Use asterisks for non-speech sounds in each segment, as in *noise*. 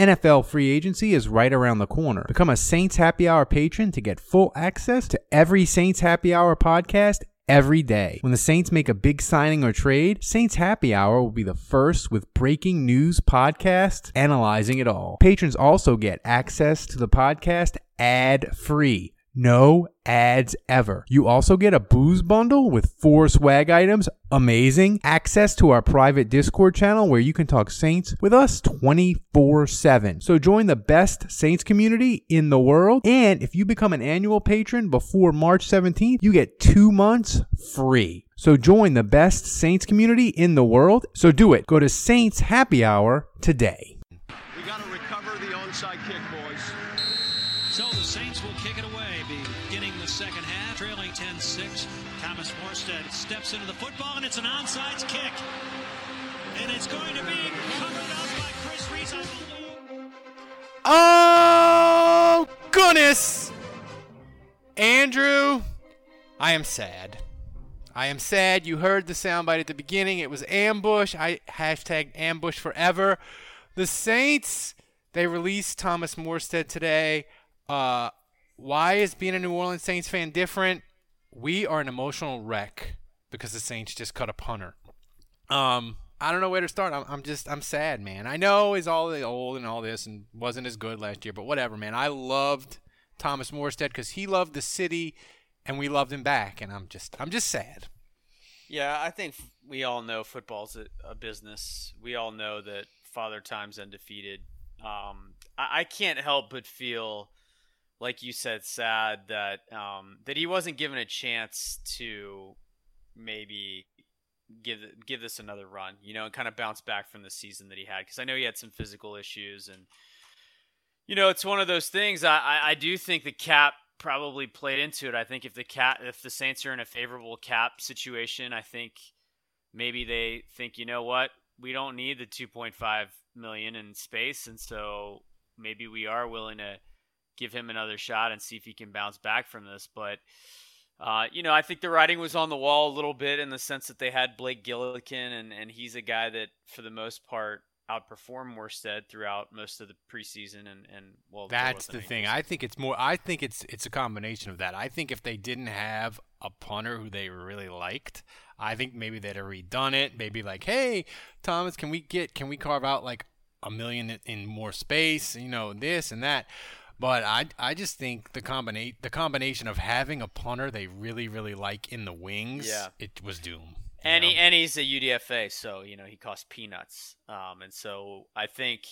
NFL free agency is right around the corner. Become a Saints Happy Hour patron to get full access to every Saints Happy Hour podcast every day. When the Saints make a big signing or trade, Saints Happy Hour will be the first with breaking news podcast analyzing it all. Patrons also get access to the podcast ad free. No ads ever. You also get a booze bundle with four swag items, amazing, access to our private Discord channel where you can talk Saints with us 24 7. So join the best Saints community in the world. And if you become an annual patron before March 17th, you get two months free. So join the best Saints community in the world. So do it. Go to Saints Happy Hour today. Into the football, and it's an onside kick. And it's going to be covered up by Chris Reis, Oh, goodness. Andrew, I am sad. I am sad. You heard the soundbite at the beginning. It was ambush. I hashtag ambush forever. The Saints, they released Thomas Morstead today. Uh, why is being a New Orleans Saints fan different? We are an emotional wreck because the Saints just cut a punter. Um, I don't know where to start. I'm, I'm just, I'm sad, man. I know he's all the old and all this and wasn't as good last year, but whatever, man. I loved Thomas Morstead because he loved the city and we loved him back, and I'm just, I'm just sad. Yeah, I think we all know football's a, a business. We all know that Father Time's undefeated. Um, I, I can't help but feel like you said, sad that um, that he wasn't given a chance to maybe give give this another run, you know, and kind of bounce back from the season that he had. Because I know he had some physical issues, and you know, it's one of those things. I, I, I do think the cap probably played into it. I think if the cap if the Saints are in a favorable cap situation, I think maybe they think, you know what, we don't need the 2.5 million in space, and so maybe we are willing to give him another shot and see if he can bounce back from this. But uh, you know, I think the writing was on the wall a little bit in the sense that they had Blake Gillikin, and and he's a guy that for the most part outperformed Morstead throughout most of the preseason, and and well, That's the thing. I think it's more. I think it's it's a combination of that. I think if they didn't have a punter who they really liked, I think maybe they'd have redone it. Maybe like, hey, Thomas, can we get can we carve out like a million in- in more space? You know, this and that. But I I just think the combinate the combination of having a punter they really really like in the wings, Yeah. it was doom. you And he and he's a UDFA, so you know he costs peanuts. Um, and so I think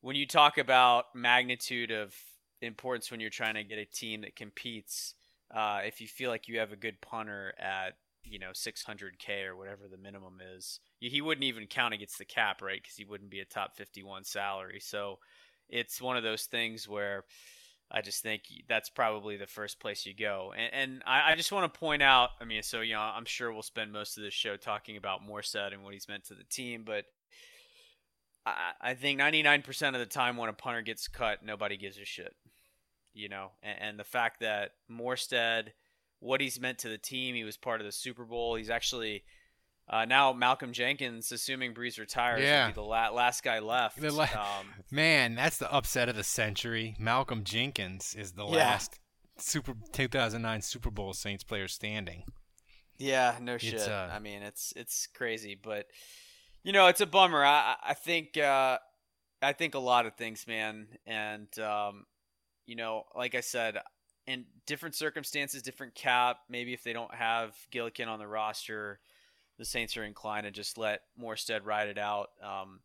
when you talk about magnitude of importance when you're trying to get a team that competes, uh, if you feel like you have a good punter at you know 600k or whatever the minimum is, y- he wouldn't even count against the cap, right? Because he wouldn't be a top 51 salary. So it's one of those things where I just think that's probably the first place you go. And, and I, I just want to point out, I mean, so, you know, I'm sure we'll spend most of this show talking about Morstead and what he's meant to the team, but I, I think 99% of the time when a punter gets cut, nobody gives a shit. You know, and, and the fact that Morstead, what he's meant to the team, he was part of the Super Bowl. He's actually uh, now Malcolm Jenkins, assuming Brees retires, Yeah. will be the la- last guy left. The la- um, *laughs* Man, that's the upset of the century. Malcolm Jenkins is the Yeah. last Super 2009 Super Bowl Saints player standing. Yeah, no shit. Uh, I mean, it's it's crazy, but you know, it's a bummer. I I- I think uh, I think a lot of things, man, and um, you know, like I said, in different circumstances, different cap. Maybe if they don't have Gillikin on the roster, the Saints are inclined to just let Morstead ride it out. Um,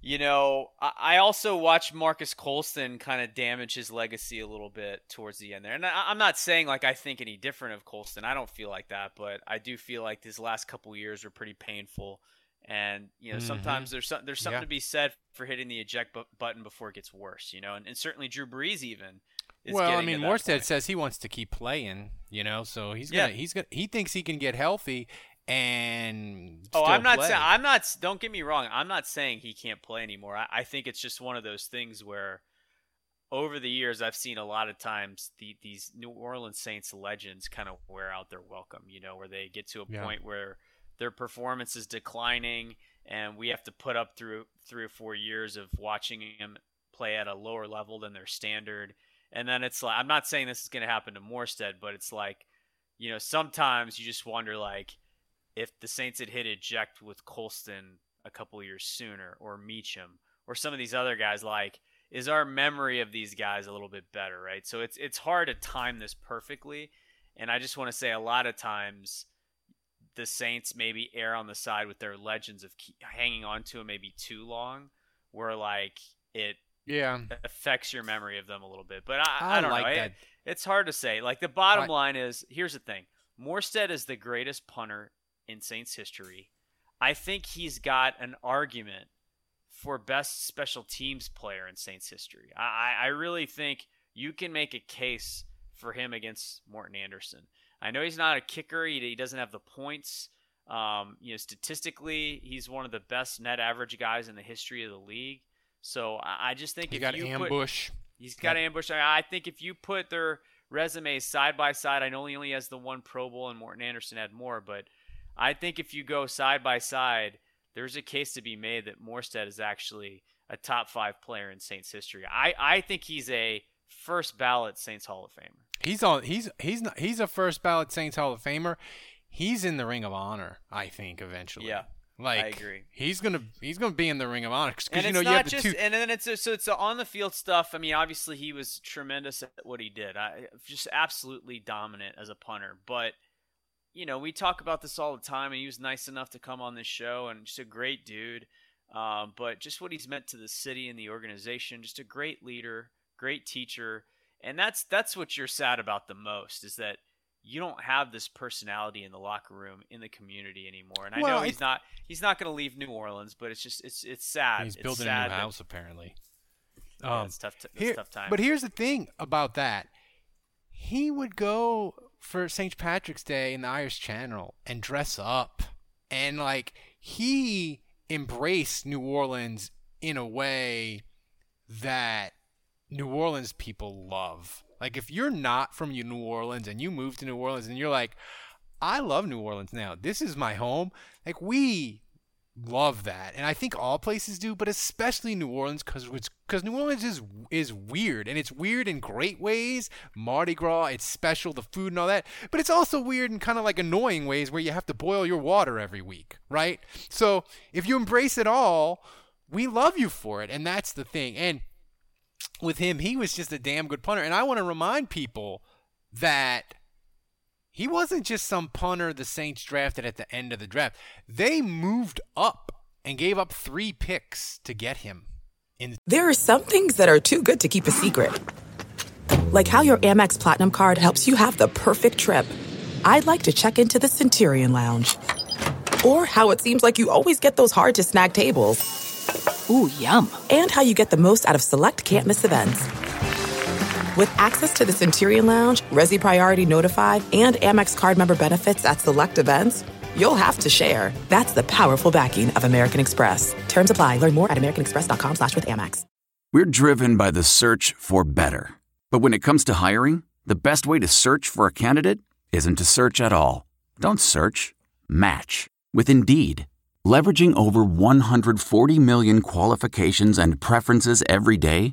you know, I, I also watched Marques Colston kind of damage his legacy a little bit towards the end there. And I, I'm not saying like I think any different of Colston. I don't feel like that, but I do feel like his last couple years were pretty painful. And you know, Mhm. sometimes there's some, there's something Yeah. to be said for hitting the eject bu- button before it gets worse. You know, and, and certainly Drew Brees even is well, I mean, Morstead says he wants to keep playing. You know, so he's gonna he's gonna he thinks he can get healthy and. Oh, I'm not saying. I'm not. Don't get me wrong. I'm not saying he can't play anymore. I, I think it's just one of those things where, over the years, I've seen a lot of times the, these New Orleans Saints legends kind of wear out their welcome. You know, where they get to a Yeah. point where their performance is declining, and we have to put up through three or four years of watching him play at a lower level than their standard. And then it's like, I'm not saying this is going to happen to Morstead, but it's like, you know, sometimes you just wonder, like, if the Saints had hit eject with Colston a couple years sooner, or Meachem, or some of these other guys, like, is our memory of these guys a little bit better, right? So it's it's hard to time this perfectly, and I just want to say a lot of times the Saints maybe err on the side with their legends of hanging on to them maybe too long, where like it Yeah, affects your memory of them a little bit. But I, I I, don't like know. It- it's hard to say. Like the bottom I- line is, here's the thing: Morstead is the greatest punter in Saints history. I think he's got an argument for best special teams player in Saints history. I, I really think you can make a case for him against Morten Andersen. I know he's not a kicker; he, he doesn't have the points. Um, you know, statistically, he's one of the best net average guys in the history of the league. So I, I just think he if got you put, ambush. He's got ambush. I I think if you put their resumes side by side, I know he only has the one Pro Bowl and Morten Andersen had more, but I think if you go side by side, there's a case to be made that Morstead is actually a top five player in Saints history. I, I think he's a first ballot Saints Hall of Famer. He's on. He's he's not. He's a first ballot Saints Hall of Famer. He's in the Ring of Honor. I think eventually. Yeah, like I agree. He's gonna he's gonna be in the Ring of Honor because you know you have the just, two. and then it's so it's on the field stuff. I mean, obviously he was tremendous at what he did. I just absolutely dominant as a punter. But you know, we talk about this all the time, and he was nice enough to come on this show, and just a great dude. Um, but just what he's meant to the city and the organization, just a great leader, great teacher, and that's that's what you're sad about the most is that you don't have this personality in the locker room in the community anymore. And I know he's not he's not going to leave New Orleans, but it's just it's it's sad. He's It's building a sad new that- house apparently. Yeah, Um, it's tough. T- it's Here- tough time. But here's the thing about that. He would go for St. Patrick's Day in the Irish Channel and dress up. And like he embraced New Orleans in a way that New Orleans people love. Like if you're not from New Orleans and you move to New Orleans and you're like, I love New Orleans now. This is my home. Like we love that, and I think all places do, but especially New Orleans because because New Orleans is is weird, and it's weird in great ways. Mardi Gras, it's special, the food and all that, but it's also weird in kind of like annoying ways where you have to boil your water every week, right? So if you embrace it all, we love you for it, and that's the thing. And with him, he was just a damn good punter, and I want to remind people that. He wasn't just some punter the Saints drafted at the end of the draft. They moved up and gave up three picks to get him. In There are some things that are too good to keep a secret. Like how your Amex Platinum card helps you have the perfect trip. I'd like to check into the Centurion Lounge. Or how it seems like you always get those hard to snag tables. Ooh, yum. And how you get the most out of select can't miss events. With access to the Centurion Lounge, Resy Priority Notified, and Amex card member benefits at select events, you'll have to share. That's the powerful backing of American Express. Terms apply. Learn more at americanexpress.com slash with Amex. We're driven by the search for better. But when it comes to hiring, the best way to search for a candidate isn't to search at all. Don't search, match with Indeed. Leveraging over 140 million qualifications and preferences every day,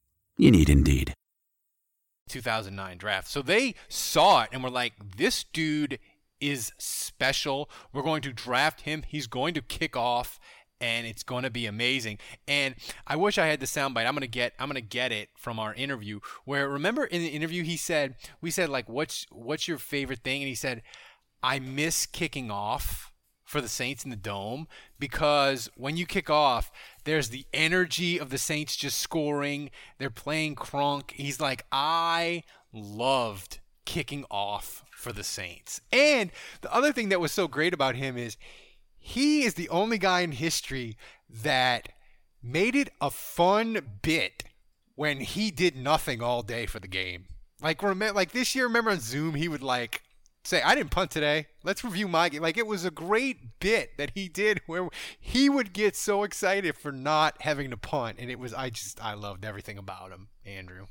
You need Indeed. 2009 draft. So they saw it and were like, this dude is special. We're going to draft him. He's going to kick off. and it's going to be amazing. And I wish I had the soundbite. I'm going to get I'm going to get it from our interview where remember in the interview he said we said like what's what's your favorite thing and he said I miss kicking off for the Saints in the dome because when you kick off, there's the energy of the Saints just scoring. They're playing crunk. He's like, I loved kicking off for the Saints. And the other thing that was so great about him is he is the only guy in history that made it a fun bit when he did nothing all day for the game. Like remember, like this year, remember on Zoom, he would like say, "I didn't punt today. Let's review my game." Like it was a great bit that he did *laughs* where he would get so excited for not having to punt, and it was I just I loved everything about him, Andrew.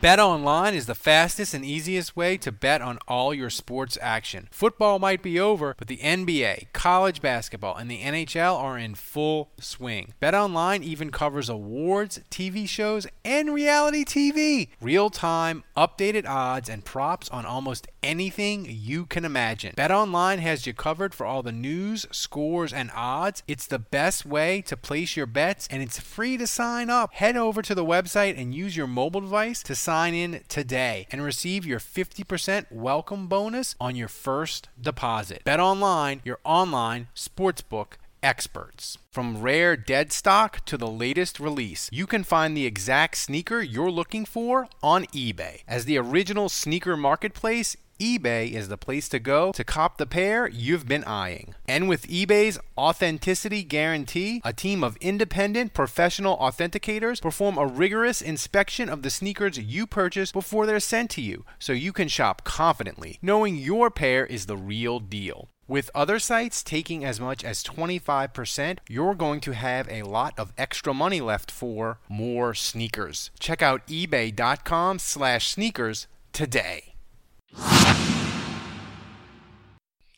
Bet online is the fastest and easiest way to bet on all your sports action. Football might be over, but the NBA, college basketball, and the NHL are in full swing. Bet online even covers awards, TV shows, and reality TV. Real time, updated odds and props on almost anything you can imagine. Bet online has you covered for all the news, scores, and odds. It's the best way to place your bets, and it's free to sign up. Head over to the website and use your mobile device to sign in today and receive your 50% welcome bonus on your first deposit. Bet online, your online sportsbook experts. From rare dead stock to the latest release, you can find the exact sneaker you're looking for on eBay. As the original sneaker marketplace, eBay is the place to go to cop the pair you've been eyeing. And with eBay's authenticity guarantee, a team of independent professional authenticators perform a rigorous inspection of the sneakers you purchase before they're sent to you, so you can shop confidently, knowing your pair is the real deal. With other sites taking as much as 25%, you're going to have a lot of extra money left for more sneakers. Check out ebay.com slash sneakers today.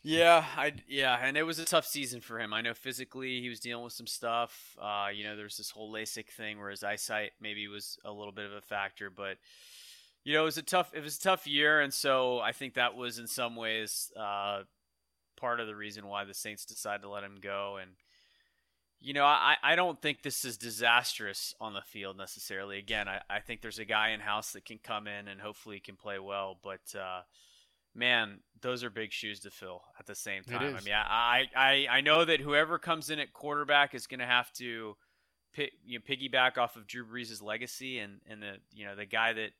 Yeah, I yeah, and it was a tough season for him. I know physically he was dealing with some stuff. Uh, you know, there's this whole LASIK thing where his eyesight maybe was a little bit of a factor, but you know, it was a tough it was a tough year, and so I think that was in some ways uh, part of the reason why the Saints decided to let him go. And you know, I, I don't think this is disastrous on the field necessarily. Again, I, I think there's a guy in house that can come in and hopefully can play well, but uh, man, those are big shoes to fill at the same time. I mean, I, I, I know that whoever comes in at quarterback is going to have to you know, piggyback off of Drew Brees' legacy and, and the you know the guy that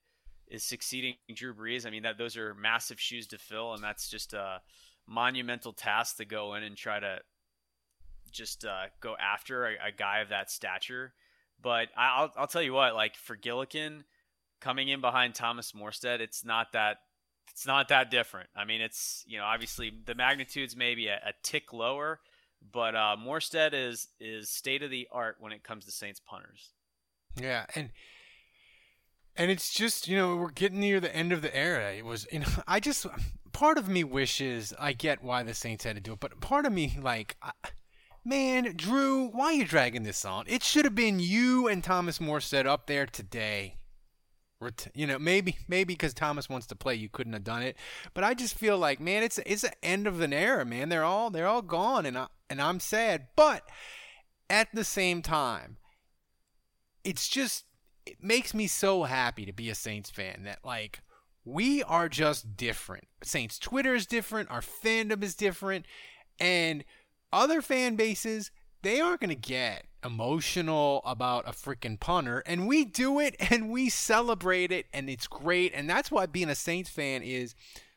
is succeeding Drew Brees. I mean that those are massive shoes to fill, and that's just a monumental task to go in and try to just uh, go after a, a, guy of that stature. But I'll I'll tell you what, like for Gillikin coming in behind Thomas Morstead, it's not that it's not that different. I mean, it's you know obviously the magnitude's maybe a, a tick lower, but uh, Morstead is is state of the art when it comes to Saints punters. Yeah, and and it's just you know we're getting near the end of the era. It was you know I just part of me wishes I get why the Saints had to do it, but part of me like. I, man, Drew, why are you dragging this on? It should have been you and Thomas Morstead up there today you know, maybe maybe because Thomas wants to play, you couldn't have done it. But I just feel like, man, it's it's the end of an era, man. They're all they're all gone, and I and I'm sad. But at the same time, it's just it makes me so happy to be a Saints fan that like we are just different. Saints Twitter is different, our fandom is different, and other fan bases they aren't going to get emotional about a freaking punter and we do it *laughs* and we celebrate it and it's great and that's why being a Saints fan is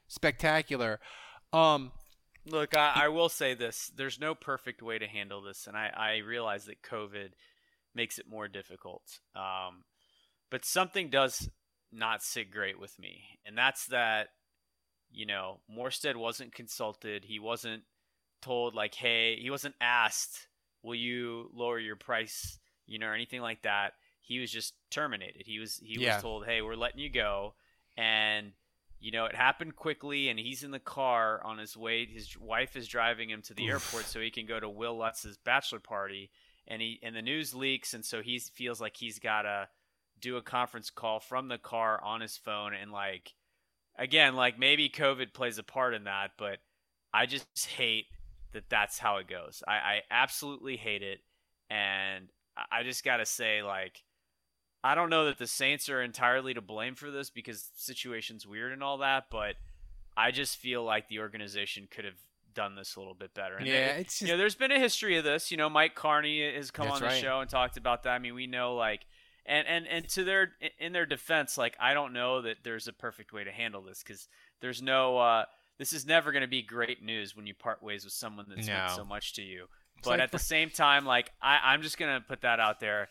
spectacular. Um look, I, I will say this, there's no perfect way to handle this and I I realize that COVID makes it more difficult. Um but something does not sit great with me and that's that you know, Morstead wasn't consulted, he wasn't told like hey, he wasn't asked will you lower your price, you know, or anything like that. He was just terminated. He was he yeah. was told, "Hey, we're letting you go." And you know, it happened quickly and he's in the car on his way his wife is driving him to the Oof. airport so he can go to Wil Lutz's bachelor party and he and the news leaks and so he feels like he's got to do a conference call from the car on his phone and like again, like maybe COVID plays a part in that, but I just hate that that's how it goes. I, I absolutely hate it, and I just gotta say, like, I don't know that the Saints are entirely to blame for this because situation's weird and all that, but I just feel like the organization could have done this a little bit better. And Yeah, they- it's you know, there's been a history of this. You know, Mike Carney has come That's on the right. show and talked about that. I mean, we know like, and and and to their in their defense, like I don't know that there's a perfect way to handle this because there's no. uh This is never going to be great news when you part ways with someone that's meant so much to you. It's But like at the *laughs* same time, like I, I'm just gonna put that out there.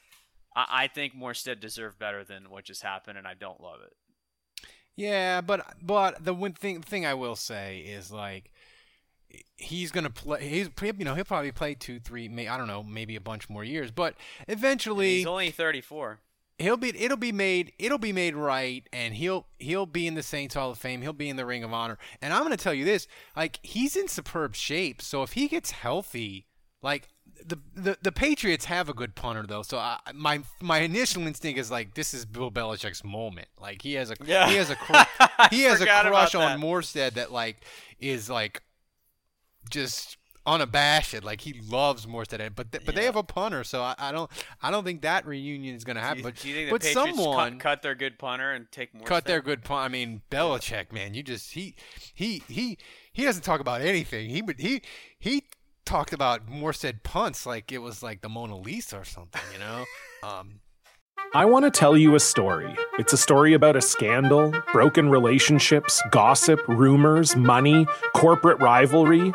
I, I think Morstead deserved better than what just happened, and I don't love it. Yeah, but but the one thing thing I will say is like he's gonna play. He's you know he'll probably play two, three, may, I don't know, maybe a bunch more years. But eventually He's only 34. He'll be it'll be made it'll be made right, and he'll he'll be in the Saints Hall of Fame. He'll be in the Ring of Honor. And I'm gonna tell you this: like he's in superb shape. So if he gets healthy, like. The, the the Patriots have a good punter though, so I, my my initial instinct is like this is Bill Belichick's moment. Like he has a Yeah. he has a *laughs* I he has a crush on. Morstead that like is like just unabashed. Like he loves Morstead, but th- but they have a punter, so I, I don't I don't think that reunion is gonna Do happen. you, but do you think the but Patriots someone cut, cut their good punter and take more? cut their good punt. I mean Belichick, man, you just he he he he doesn't talk about anything. He would he he talked about Morstead punts like it was like the Mona Lisa or something, you know. *laughs* Um, I want to tell you a story. It's a story about a scandal, broken relationships, gossip, rumors, money, corporate rivalry,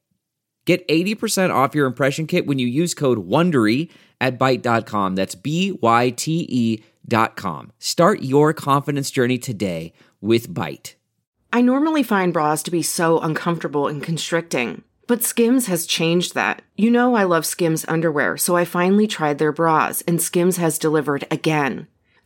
Get 80% off your impression kit when you use code WONDERY at Byte.com. That's B-Y-T-E dot com. Start your confidence journey today with Byte. I normally find bras to be so uncomfortable and constricting, but Skims has changed that. You know I love Skims underwear, so I finally tried their bras, and Skims has delivered again.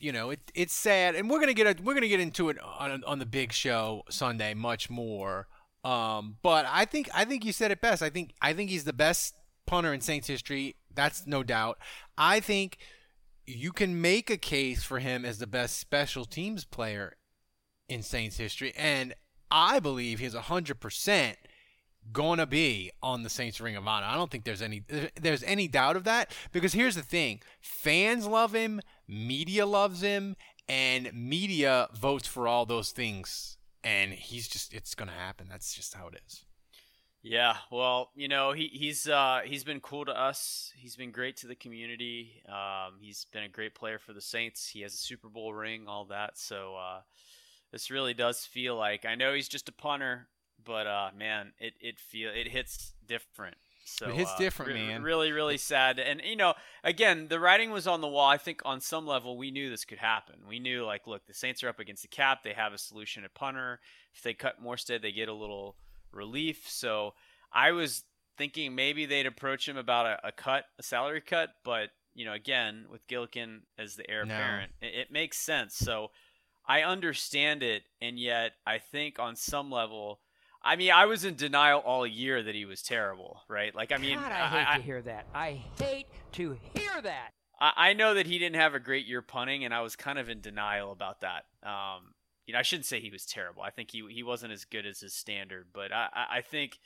you know it, it's sad, and we're gonna get a, we're gonna get into it on on the big show Sunday much more. Um, but I think I think you said it best. I think I think he's the best punter in Saints history. That's no doubt. I think you can make a case for him as the best special teams player in Saints history, and I believe he's hundred percent gonna be on the Saints Ring of Honor. I don't think there's any there's any doubt of that because here's the thing: fans love him, media loves him, and media votes for all those things. And he's just it's gonna happen. That's just how it is. Yeah, well, you know, he he's uh, he's been cool to us. He's been great to the community. Um, he's been a great player for the Saints. He has a Super Bowl ring, all that. So uh, this really does feel like I know he's just a punter, but uh, man, it it feel it hits different. So it hits uh, different, re- man. Really, really sad. And you know, again, the writing was on the wall. I think on some level we knew this could happen. We knew like, look, the Saints are up against the cap. They have a solution at punter. If they cut Morstead, they get a little relief. So I was thinking maybe they'd approach him about a, a cut, a salary cut. But you know, again, with Gillikin as the heir No. apparent, it, it makes sense. So I understand it, and yet I think on some level. I mean, I was in denial all year that he was terrible, right? Like, I mean, God, I hate to hear that. I hate to hear that. I, I know that he didn't have a great year punting, and I was kind of in denial about that. Um, you know, I shouldn't say he was terrible. I think he he wasn't as good as his standard, but I I, I think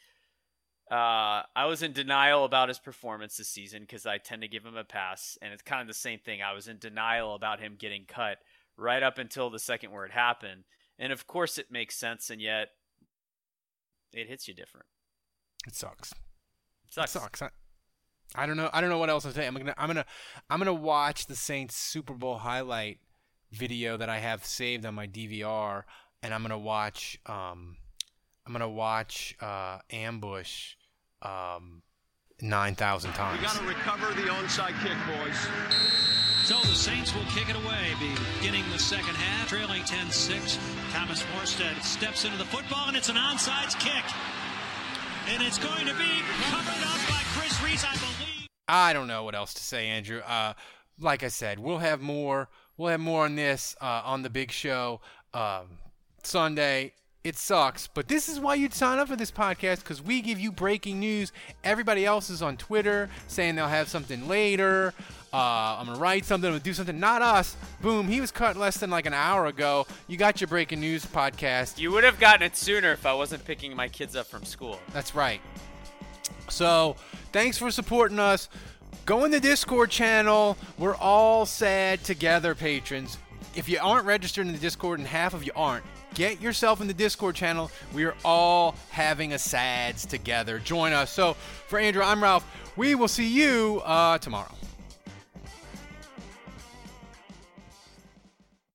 uh, I was in denial about his performance this season because I tend to give him a pass, and it's kind of the same thing. I was in denial about him getting cut right up until the second where it happened, and of course it makes sense, and yet it hits you different. It sucks. Sucks. It sucks. I, I don't know. I don't know what else to say. I'm gonna. I'm gonna. I'm gonna watch the Saints Super Bowl highlight video that I have saved on my DVR, and I'm gonna watch. Um, I'm gonna watch uh, Ambush. Um, nine thousand times. We got to recover the onside kick, boys. So the Saints will kick it away, beginning the second half, trailing 10-6. Thomas Morstead steps into the football, and it's an onside kick. And it's going to be covered up by Chris Reis, I believe. I don't know what else to say, Andrew. Uh, like I said, we'll have more. We'll have more on this uh, on the big show um, Sunday. It sucks, but this is why you'd sign up for this podcast because we give you breaking news. Everybody else is on Twitter saying they'll have something later. Uh, I'm gonna write something, I'm gonna do something. Not us. Boom. He was cut less than like an hour ago. You got your breaking news podcast. You would have gotten it sooner if I wasn't picking my kids up from school. That's right. So, thanks for supporting us. Go in the Discord channel. We're all sad together, patrons. If you aren't registered in the Discord, and half of you aren't, get yourself in the Discord channel. We are all having a sads together. Join us. So, for Andrew, I'm Ralph. We will see you uh, tomorrow.